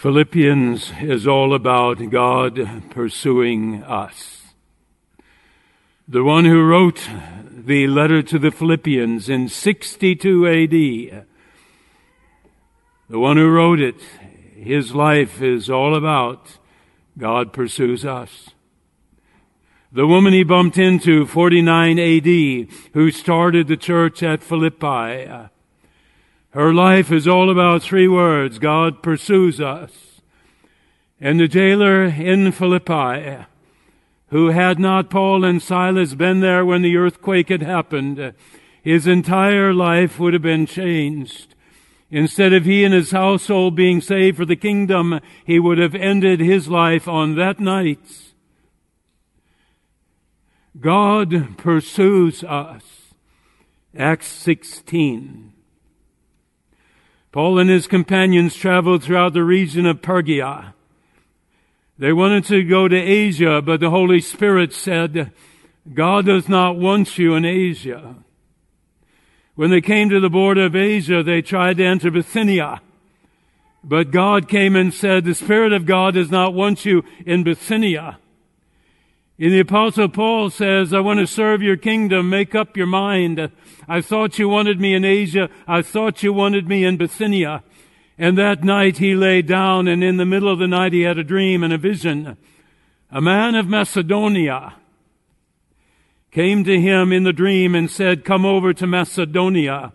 Philippians is all about God pursuing us. The one who wrote the letter to the Philippians in 62 AD, the one who wrote it, his life is all about God pursues us. The woman he bumped into, 49 AD, who started the church at Philippi, her life is all about three words God pursues us. And the jailer in Philippi, who had not Paul and Silas been there when the earthquake had happened, his entire life would have been changed. Instead of he and his household being saved for the kingdom, he would have ended his life on that night. God pursues us. Acts 16. Paul and his companions traveled throughout the region of Phrygia. They wanted to go to Asia, but the Holy Spirit said, God does not want you in Asia. When they came to the border of Asia, they tried to enter Bithynia. But God came and said, the Spirit of God does not want you in Bithynia. And the apostle Paul says, I want to serve your kingdom. Make up your mind. I thought you wanted me in Asia. I thought you wanted me in Bithynia. And that night he lay down and in the middle of the night he had a dream and a vision. A man of Macedonia came to him in the dream and said, come over to Macedonia.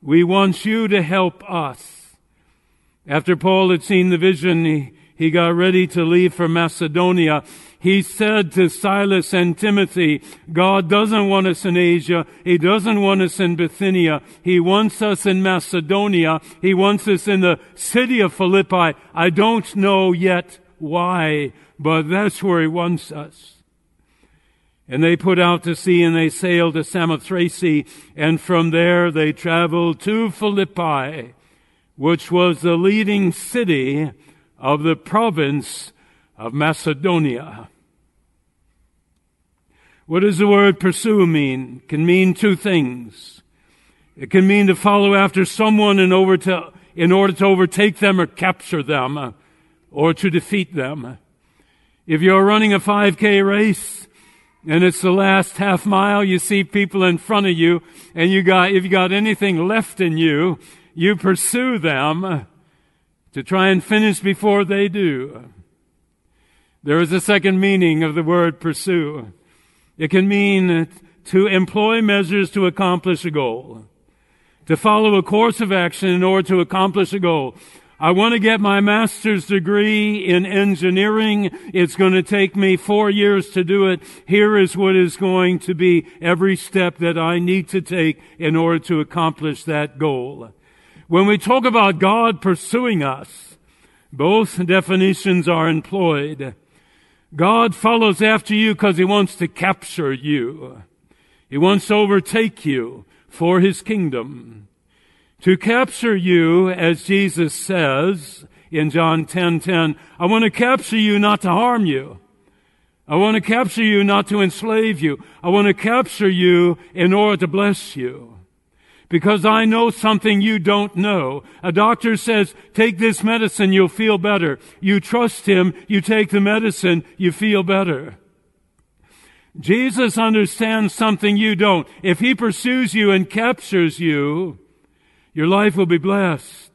We want you to help us. After Paul had seen the vision, he, he got ready to leave for Macedonia he said to Silas and Timothy, God doesn't want us in Asia. He doesn't want us in Bithynia. He wants us in Macedonia. He wants us in the city of Philippi. I don't know yet why, but that's where he wants us. And they put out to sea and they sailed to Samothrace, and from there they traveled to Philippi, which was the leading city of the province of Macedonia. What does the word pursue mean? It can mean two things. It can mean to follow after someone in, over to, in order to overtake them or capture them or to defeat them. If you're running a 5K race and it's the last half mile, you see people in front of you and you got, if you got anything left in you, you pursue them to try and finish before they do. There is a second meaning of the word pursue. It can mean to employ measures to accomplish a goal. To follow a course of action in order to accomplish a goal. I want to get my master's degree in engineering. It's going to take me four years to do it. Here is what is going to be every step that I need to take in order to accomplish that goal. When we talk about God pursuing us, both definitions are employed. God follows after you because he wants to capture you. He wants to overtake you for his kingdom. To capture you, as Jesus says in John 10:10, 10, 10, I want to capture you not to harm you. I want to capture you not to enslave you. I want to capture you in order to bless you because I know something you don't know. A doctor says, take this medicine, you'll feel better. You trust him, you take the medicine, you feel better. Jesus understands something you don't. If he pursues you and captures you, your life will be blessed.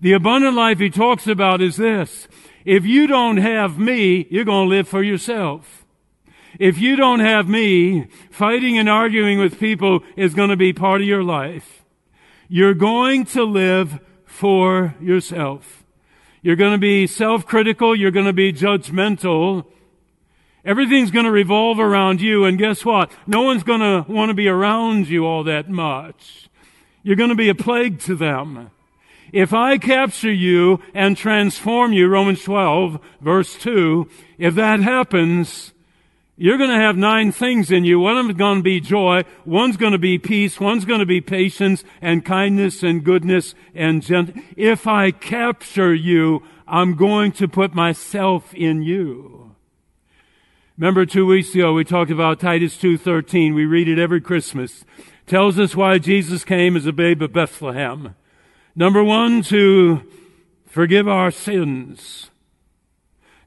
The abundant life he talks about is this. If you don't have me, you're going to live for yourself. If you don't have me, fighting and arguing with people is going to be part of your life. You're going to live for yourself. You're going to be self-critical. You're going to be judgmental. Everything's going to revolve around you. And guess what? No one's going to want to be around you all that much. You're going to be a plague to them. If I capture you and transform you, Romans 12, verse 2, if that happens, you're going to have nine things in you. One of them is going to be joy. One's going to be peace. One's going to be patience and kindness and goodness and gentleness. If I capture you, I'm going to put myself in you. Remember two weeks ago we talked about Titus 2.13. We read it every Christmas. Tells us why Jesus came as a babe of Bethlehem. Number one, to forgive our sins.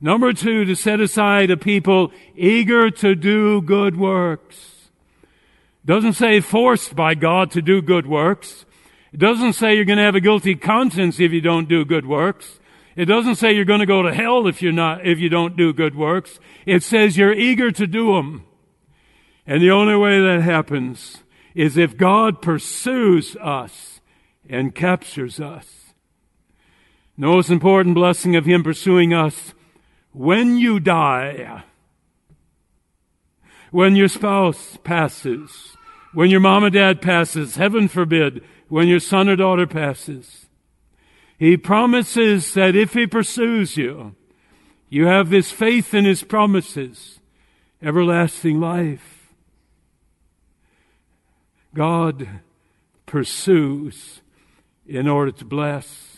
Number two, to set aside a people eager to do good works. Doesn't say forced by God to do good works. It doesn't say you're going to have a guilty conscience if you don't do good works. It doesn't say you're going to go to hell if you're not, if you don't do good works. It says you're eager to do them. And the only way that happens is if God pursues us and captures us. The most important blessing of Him pursuing us when you die, when your spouse passes, when your mom and dad passes, heaven forbid, when your son or daughter passes, he promises that if he pursues you, you have this faith in his promises, everlasting life. God pursues in order to bless.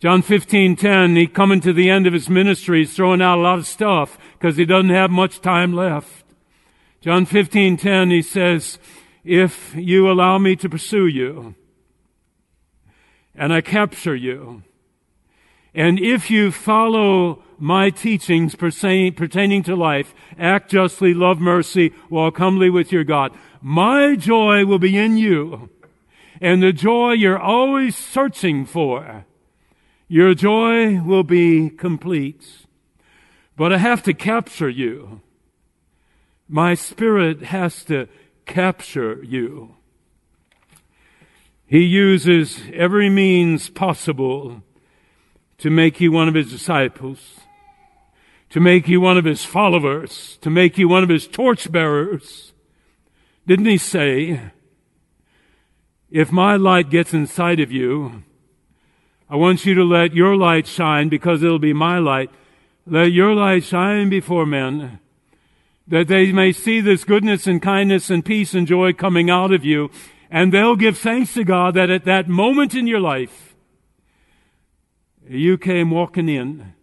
John 15:10, he coming to the end of his ministry, he's throwing out a lot of stuff because he doesn't have much time left. John 15:10 he says, "If you allow me to pursue you and I capture you, and if you follow my teachings pertaining to life, act justly, love mercy, walk humbly with your God, my joy will be in you, and the joy you're always searching for." Your joy will be complete. But I have to capture you. My spirit has to capture you. He uses every means possible to make you one of his disciples, to make you one of his followers, to make you one of his torchbearers. Didn't he say, if my light gets inside of you, I want you to let your light shine because it'll be my light. Let your light shine before men that they may see this goodness and kindness and peace and joy coming out of you. And they'll give thanks to God that at that moment in your life, you came walking in.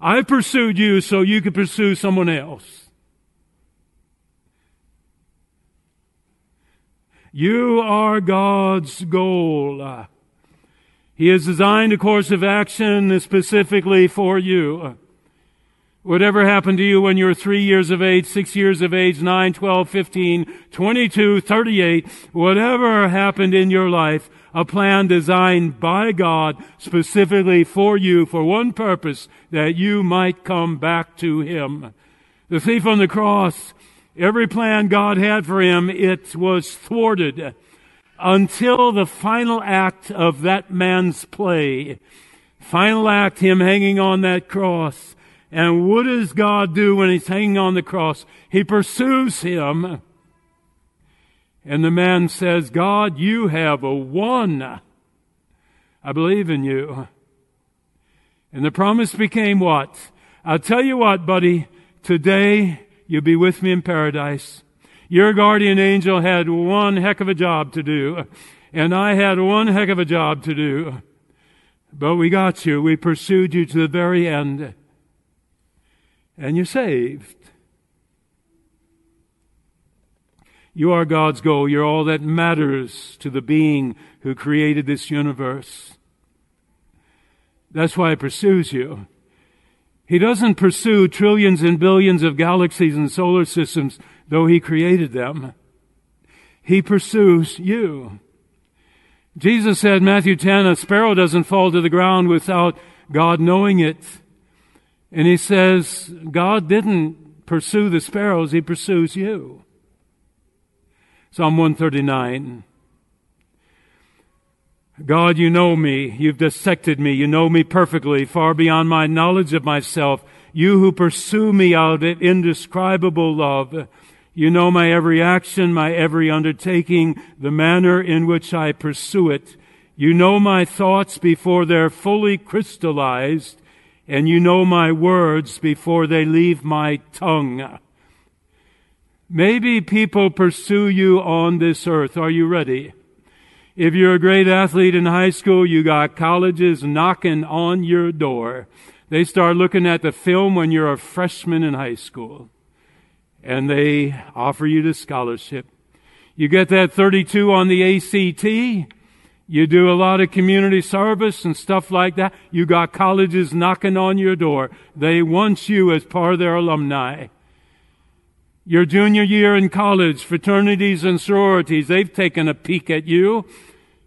I pursued you so you could pursue someone else. You are God's goal. He has designed a course of action specifically for you. Whatever happened to you when you were three years of age, six years of age, nine, twelve, fifteen, twenty-two, thirty-eight, whatever happened in your life, a plan designed by God specifically for you for one purpose, that you might come back to Him. The thief on the cross, every plan God had for him, it was thwarted until the final act of that man's play. Final act, him hanging on that cross. And what does God do when he's hanging on the cross? He pursues him. And the man says, God, you have a won. I believe in you. And the promise became what? I'll tell you what, buddy. Today, you'll be with me in paradise. Your guardian angel had one heck of a job to do, and I had one heck of a job to do. But we got you. We pursued you to the very end. And you're saved. You are God's goal. You're all that matters to the being who created this universe. That's why He pursues you. He doesn't pursue trillions and billions of galaxies and solar systems though he created them. He pursues you. Jesus said, Matthew 10, a sparrow doesn't fall to the ground without God knowing it. And he says, God didn't pursue the sparrows, he pursues you. Psalm 139. God, you know me. You've dissected me. You know me perfectly, far beyond my knowledge of myself. You who pursue me out of indescribable love. You know my every action, my every undertaking, the manner in which I pursue it. You know my thoughts before they're fully crystallized, and you know my words before they leave my tongue. Maybe people pursue you on this earth. Are you ready? If you're a great athlete in high school, you got colleges knocking on your door. They start looking at the film when you're a freshman in high school and they offer you the scholarship. You get that 32 on the ACT, You do a lot of community service and stuff like that. You got colleges knocking on your door. They want you as part of their alumni. Your junior year in college, fraternities and sororities, they've taken a peek at you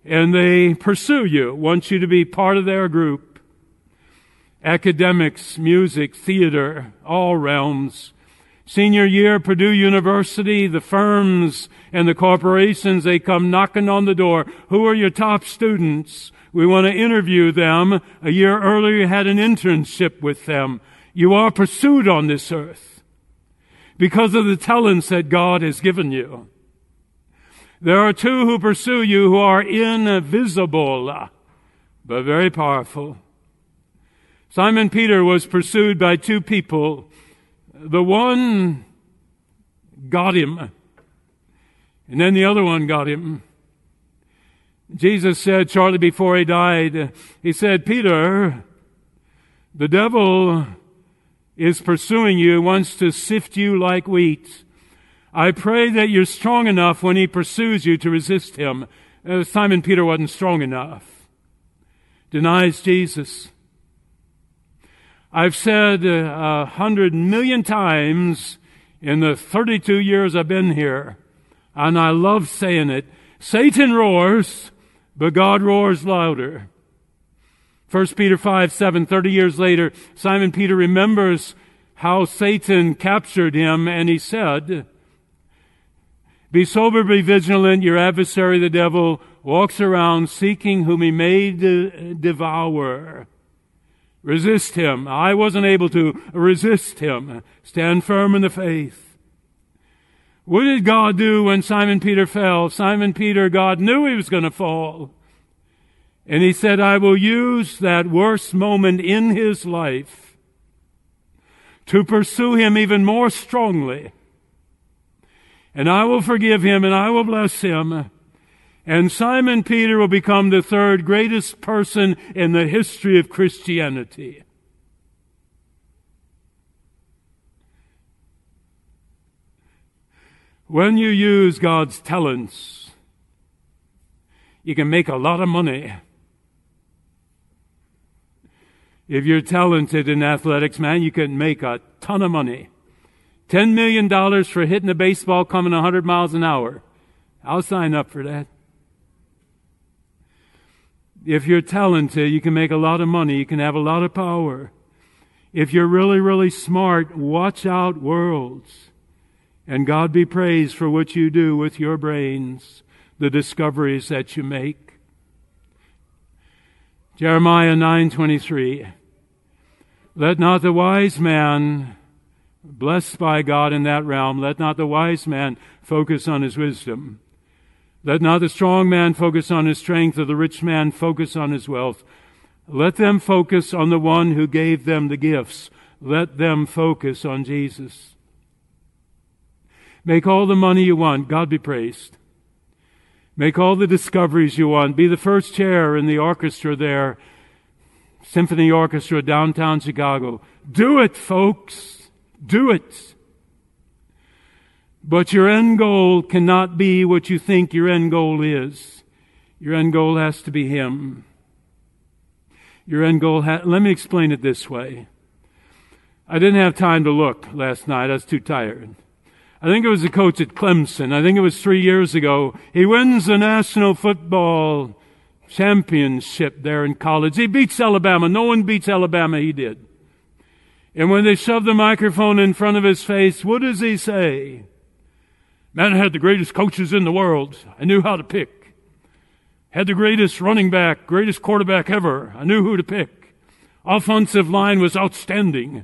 and they pursue you, want you to be part of their group. Academics, music, theater, all realms. Senior year, Purdue University, the firms and the corporations, they come knocking on the door. Who are your top students? We want to interview them. A year earlier, you had an internship with them. You are pursued on this earth because of the talents that God has given you. There are two who pursue you who are invisible, but very powerful. Simon Peter was pursued by two people the one got him, and then the other one got him. Jesus said shortly before he died, He said, Peter, the devil is pursuing you, wants to sift you like wheat. I pray that you're strong enough when he pursues you to resist him. Uh, Simon Peter wasn't strong enough. Denies Jesus. I've said uh, a hundred million times in the 32 years I've been here, and I love saying it. Satan roars, but God roars louder. 1 Peter 5, 7, 30 years later, Simon Peter remembers how Satan captured him, and he said, Be sober, be vigilant. Your adversary, the devil, walks around seeking whom he may de- devour. Resist him. I wasn't able to resist him. Stand firm in the faith. What did God do when Simon Peter fell? Simon Peter, God knew he was going to fall. And he said, I will use that worst moment in his life to pursue him even more strongly. And I will forgive him and I will bless him and Simon Peter will become the third greatest person in the history of Christianity. When you use God's talents, you can make a lot of money. If you're talented in athletics, man, you can make a ton of money. $10 million for hitting a baseball coming 100 miles an hour. I'll sign up for that if you're talented, you can make a lot of money, you can have a lot of power. If you're really, really smart, watch out worlds. And God be praised for what you do with your brains, the discoveries that you make. Jeremiah 9:23 Let not the wise man blessed by God in that realm, let not the wise man focus on his wisdom. Let not the strong man focus on his strength or the rich man focus on his wealth. Let them focus on the one who gave them the gifts. Let them focus on Jesus. Make all the money you want. God be praised. Make all the discoveries you want. Be the first chair in the orchestra there, Symphony Orchestra, downtown Chicago. Do it, folks. Do it. But your end goal cannot be what you think your end goal is. Your end goal has to be Him. Your end goal, ha- let me explain it this way. I didn't have time to look last night. I was too tired. I think it was the coach at Clemson. I think it was three years ago. He wins the national football championship there in college. He beats Alabama. No one beats Alabama. He did. And when they shove the microphone in front of his face, what does he say? Man had the greatest coaches in the world. I knew how to pick. Had the greatest running back, greatest quarterback ever. I knew who to pick. Offensive line was outstanding.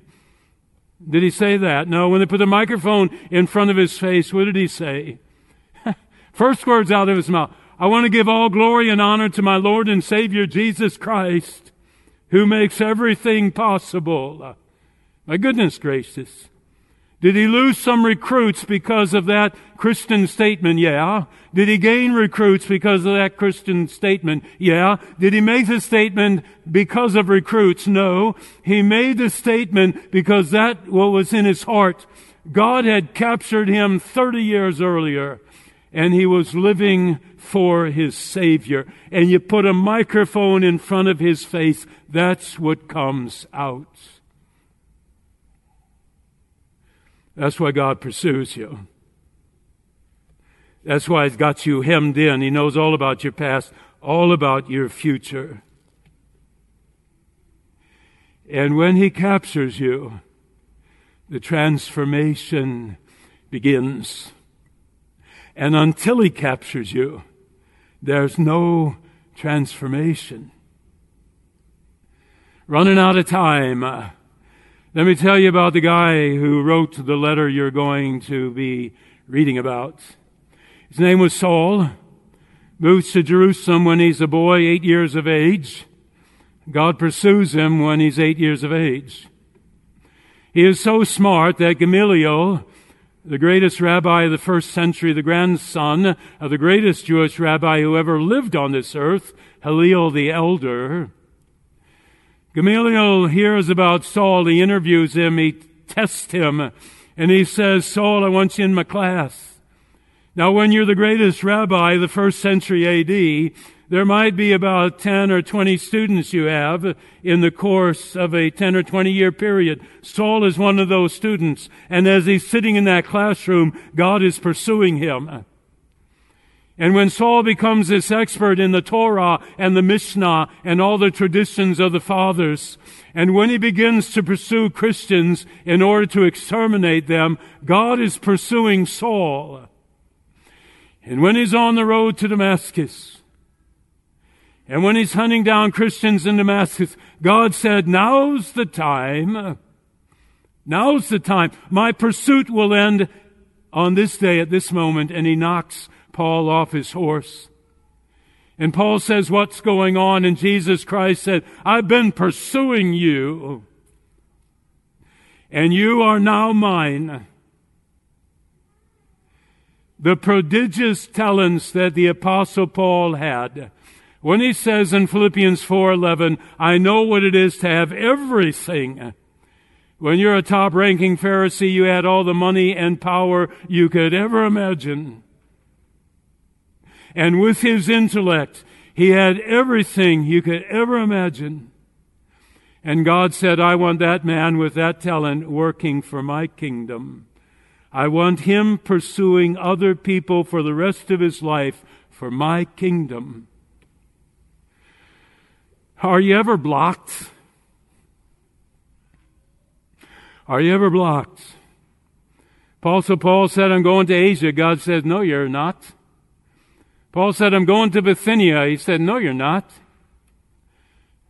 Did he say that? No. When they put the microphone in front of his face, what did he say? First words out of his mouth. I want to give all glory and honor to my Lord and Savior Jesus Christ, who makes everything possible. My goodness gracious. Did he lose some recruits because of that Christian statement? Yeah. Did he gain recruits because of that Christian statement? Yeah. Did he make the statement because of recruits? No. He made the statement because that what was in his heart. God had captured him 30 years earlier and he was living for his Savior. And you put a microphone in front of his face, that's what comes out. That's why God pursues you. That's why He's got you hemmed in. He knows all about your past, all about your future. And when He captures you, the transformation begins. And until He captures you, there's no transformation. Running out of time. Let me tell you about the guy who wrote the letter you're going to be reading about. His name was Saul. Moves to Jerusalem when he's a boy, eight years of age. God pursues him when he's eight years of age. He is so smart that Gamaliel, the greatest rabbi of the first century, the grandson of the greatest Jewish rabbi who ever lived on this earth, Hillel the elder, Gamaliel hears about Saul. He interviews him. He tests him. And he says, Saul, I want you in my class. Now, when you're the greatest rabbi, the first century AD, there might be about 10 or 20 students you have in the course of a 10 or 20 year period. Saul is one of those students. And as he's sitting in that classroom, God is pursuing him. And when Saul becomes this expert in the Torah and the Mishnah and all the traditions of the fathers, and when he begins to pursue Christians in order to exterminate them, God is pursuing Saul. And when he's on the road to Damascus, and when he's hunting down Christians in Damascus, God said, now's the time. Now's the time. My pursuit will end on this day at this moment. And he knocks Paul off his horse. And Paul says, what's going on? And Jesus Christ said, I've been pursuing you. And you are now mine the prodigious talents that the apostle Paul had. When he says in Philippians 4:11, I know what it is to have everything. When you're a top ranking Pharisee, you had all the money and power you could ever imagine. And with his intellect, he had everything you could ever imagine. And God said, I want that man with that talent working for my kingdom. I want him pursuing other people for the rest of his life for my kingdom. Are you ever blocked? Are you ever blocked? Paul, so Paul said, I'm going to Asia. God said, no, you're not. Paul said, I'm going to Bithynia. He said, no, you're not.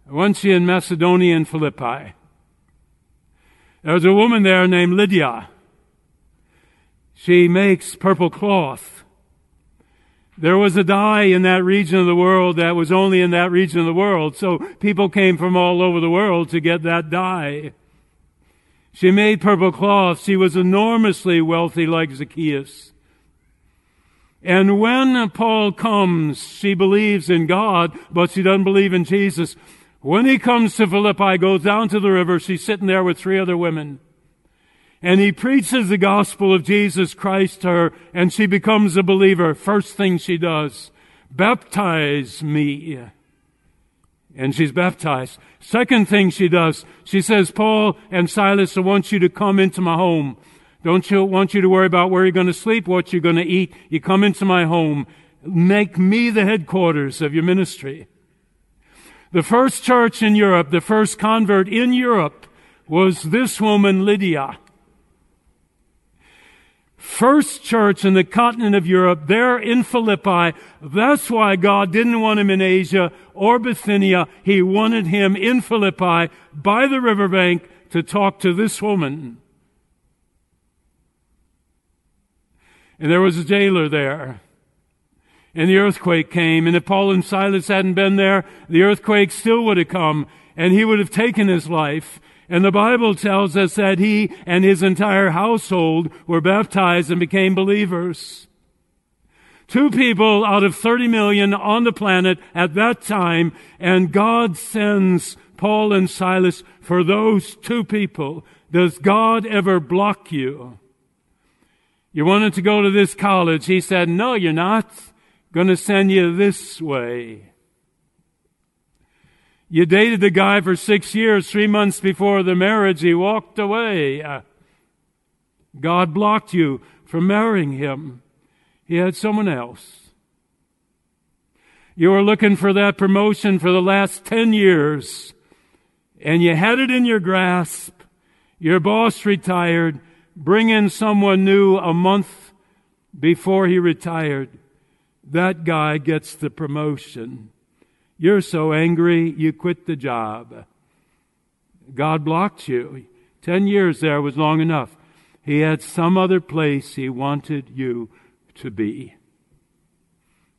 Want you in Macedonia and Philippi. There was a woman there named Lydia. She makes purple cloth. There was a dye in that region of the world that was only in that region of the world, so people came from all over the world to get that dye. She made purple cloth. She was enormously wealthy like Zacchaeus. And when Paul comes, she believes in God, but she doesn't believe in Jesus. When he comes to Philippi, goes down to the river, she's sitting there with three other women and he preaches the gospel of Jesus Christ to her, and she becomes a believer. First thing she does, baptize me. And she's baptized. Second thing she does, she says, Paul and Silas, I want you to come into my home. Don't you want you to worry about where you're going to sleep, what you're going to eat. You come into my home. Make me the headquarters of your ministry. The first church in Europe, the first convert in Europe was this woman, Lydia first church in the continent of Europe, there in Philippi. That's why God didn't want him in Asia or Bithynia. He wanted him in Philippi by the riverbank to talk to this woman. And there was a jailer there. And the earthquake came. And if Paul and Silas hadn't been there, the earthquake still would have come. And he would have taken his life. And the Bible tells us that he and his entire household were baptized and became believers. Two people out of 30 million on the planet at that time, and God sends Paul and Silas for those two people. Does God ever block you? You wanted to go to this college. He said, No, you're not. Going to send you this way. You dated the guy for six years. Three months before the marriage, he walked away. Uh, God blocked you from marrying him. He had someone else. You were looking for that promotion for the last 10 years, and you had it in your grasp. Your boss retired. Bring in someone new a month before he retired. That guy gets the promotion. You're so angry, you quit the job. God blocked you. Ten years there was long enough. He had some other place he wanted you to be.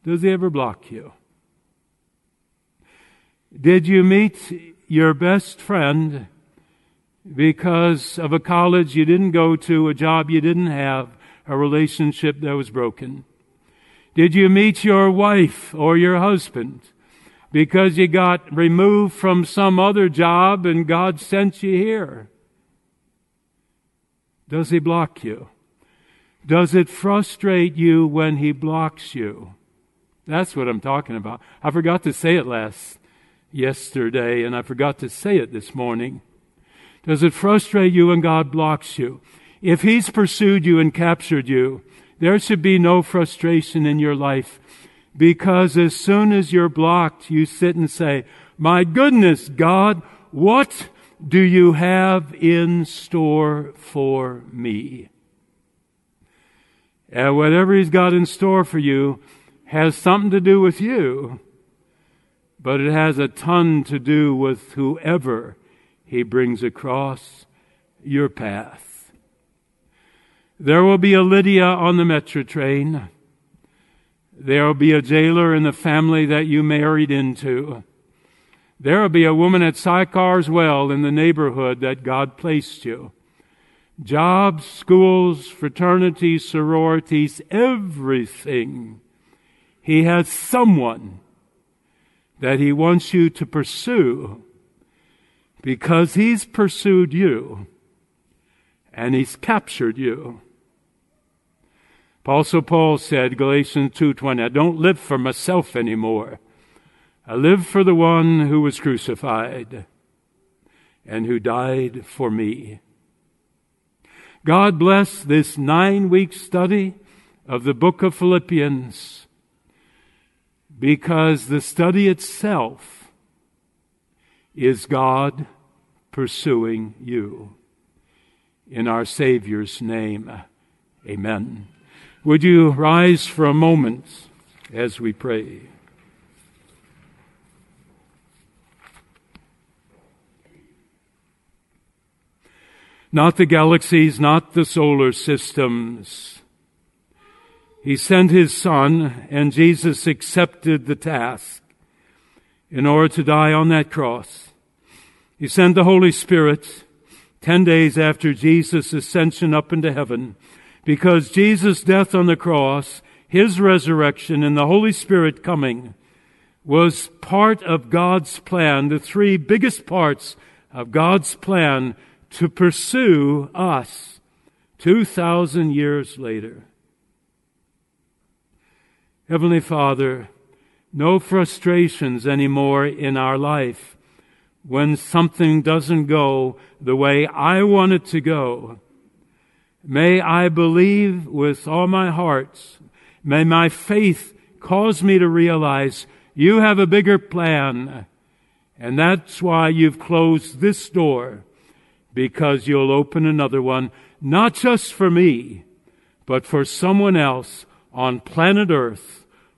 Does he ever block you? Did you meet your best friend because of a college you didn't go to, a job you didn't have, a relationship that was broken? Did you meet your wife or your husband because you got removed from some other job and God sent you here? Does he block you? Does it frustrate you when he blocks you? That's what I'm talking about. I forgot to say it last yesterday and I forgot to say it this morning. Does it frustrate you when God blocks you? If he's pursued you and captured you, there should be no frustration in your life because as soon as you're blocked, you sit and say, my goodness, God, what do you have in store for me? And whatever He's got in store for you has something to do with you, but it has a ton to do with whoever He brings across your path. There will be a Lydia on the metro train. There will be a jailer in the family that you married into. There will be a woman at Sychar's Well in the neighborhood that God placed you. Jobs, schools, fraternities, sororities, everything. He has someone that he wants you to pursue because he's pursued you and he's captured you. Apostle Paul said, Galatians 2.20, I don't live for myself anymore. I live for the one who was crucified and who died for me. God bless this nine week study of the book of Philippians because the study itself is God pursuing you. In our Savior's name, amen. Would you rise for a moment as we pray? not the galaxies, not the solar systems. He sent his son and Jesus accepted the task in order to die on that cross. He sent the Holy Spirit 10 days after Jesus' ascension up into heaven because Jesus' death on the cross, his resurrection and the Holy Spirit coming was part of God's plan, the three biggest parts of God's plan to pursue us 2,000 years later. Heavenly Father, no frustrations anymore in our life when something doesn't go the way I want it to go. May I believe with all my heart. May my faith cause me to realize you have a bigger plan. And that's why you've closed this door because you'll open another one, not just for me, but for someone else on planet Earth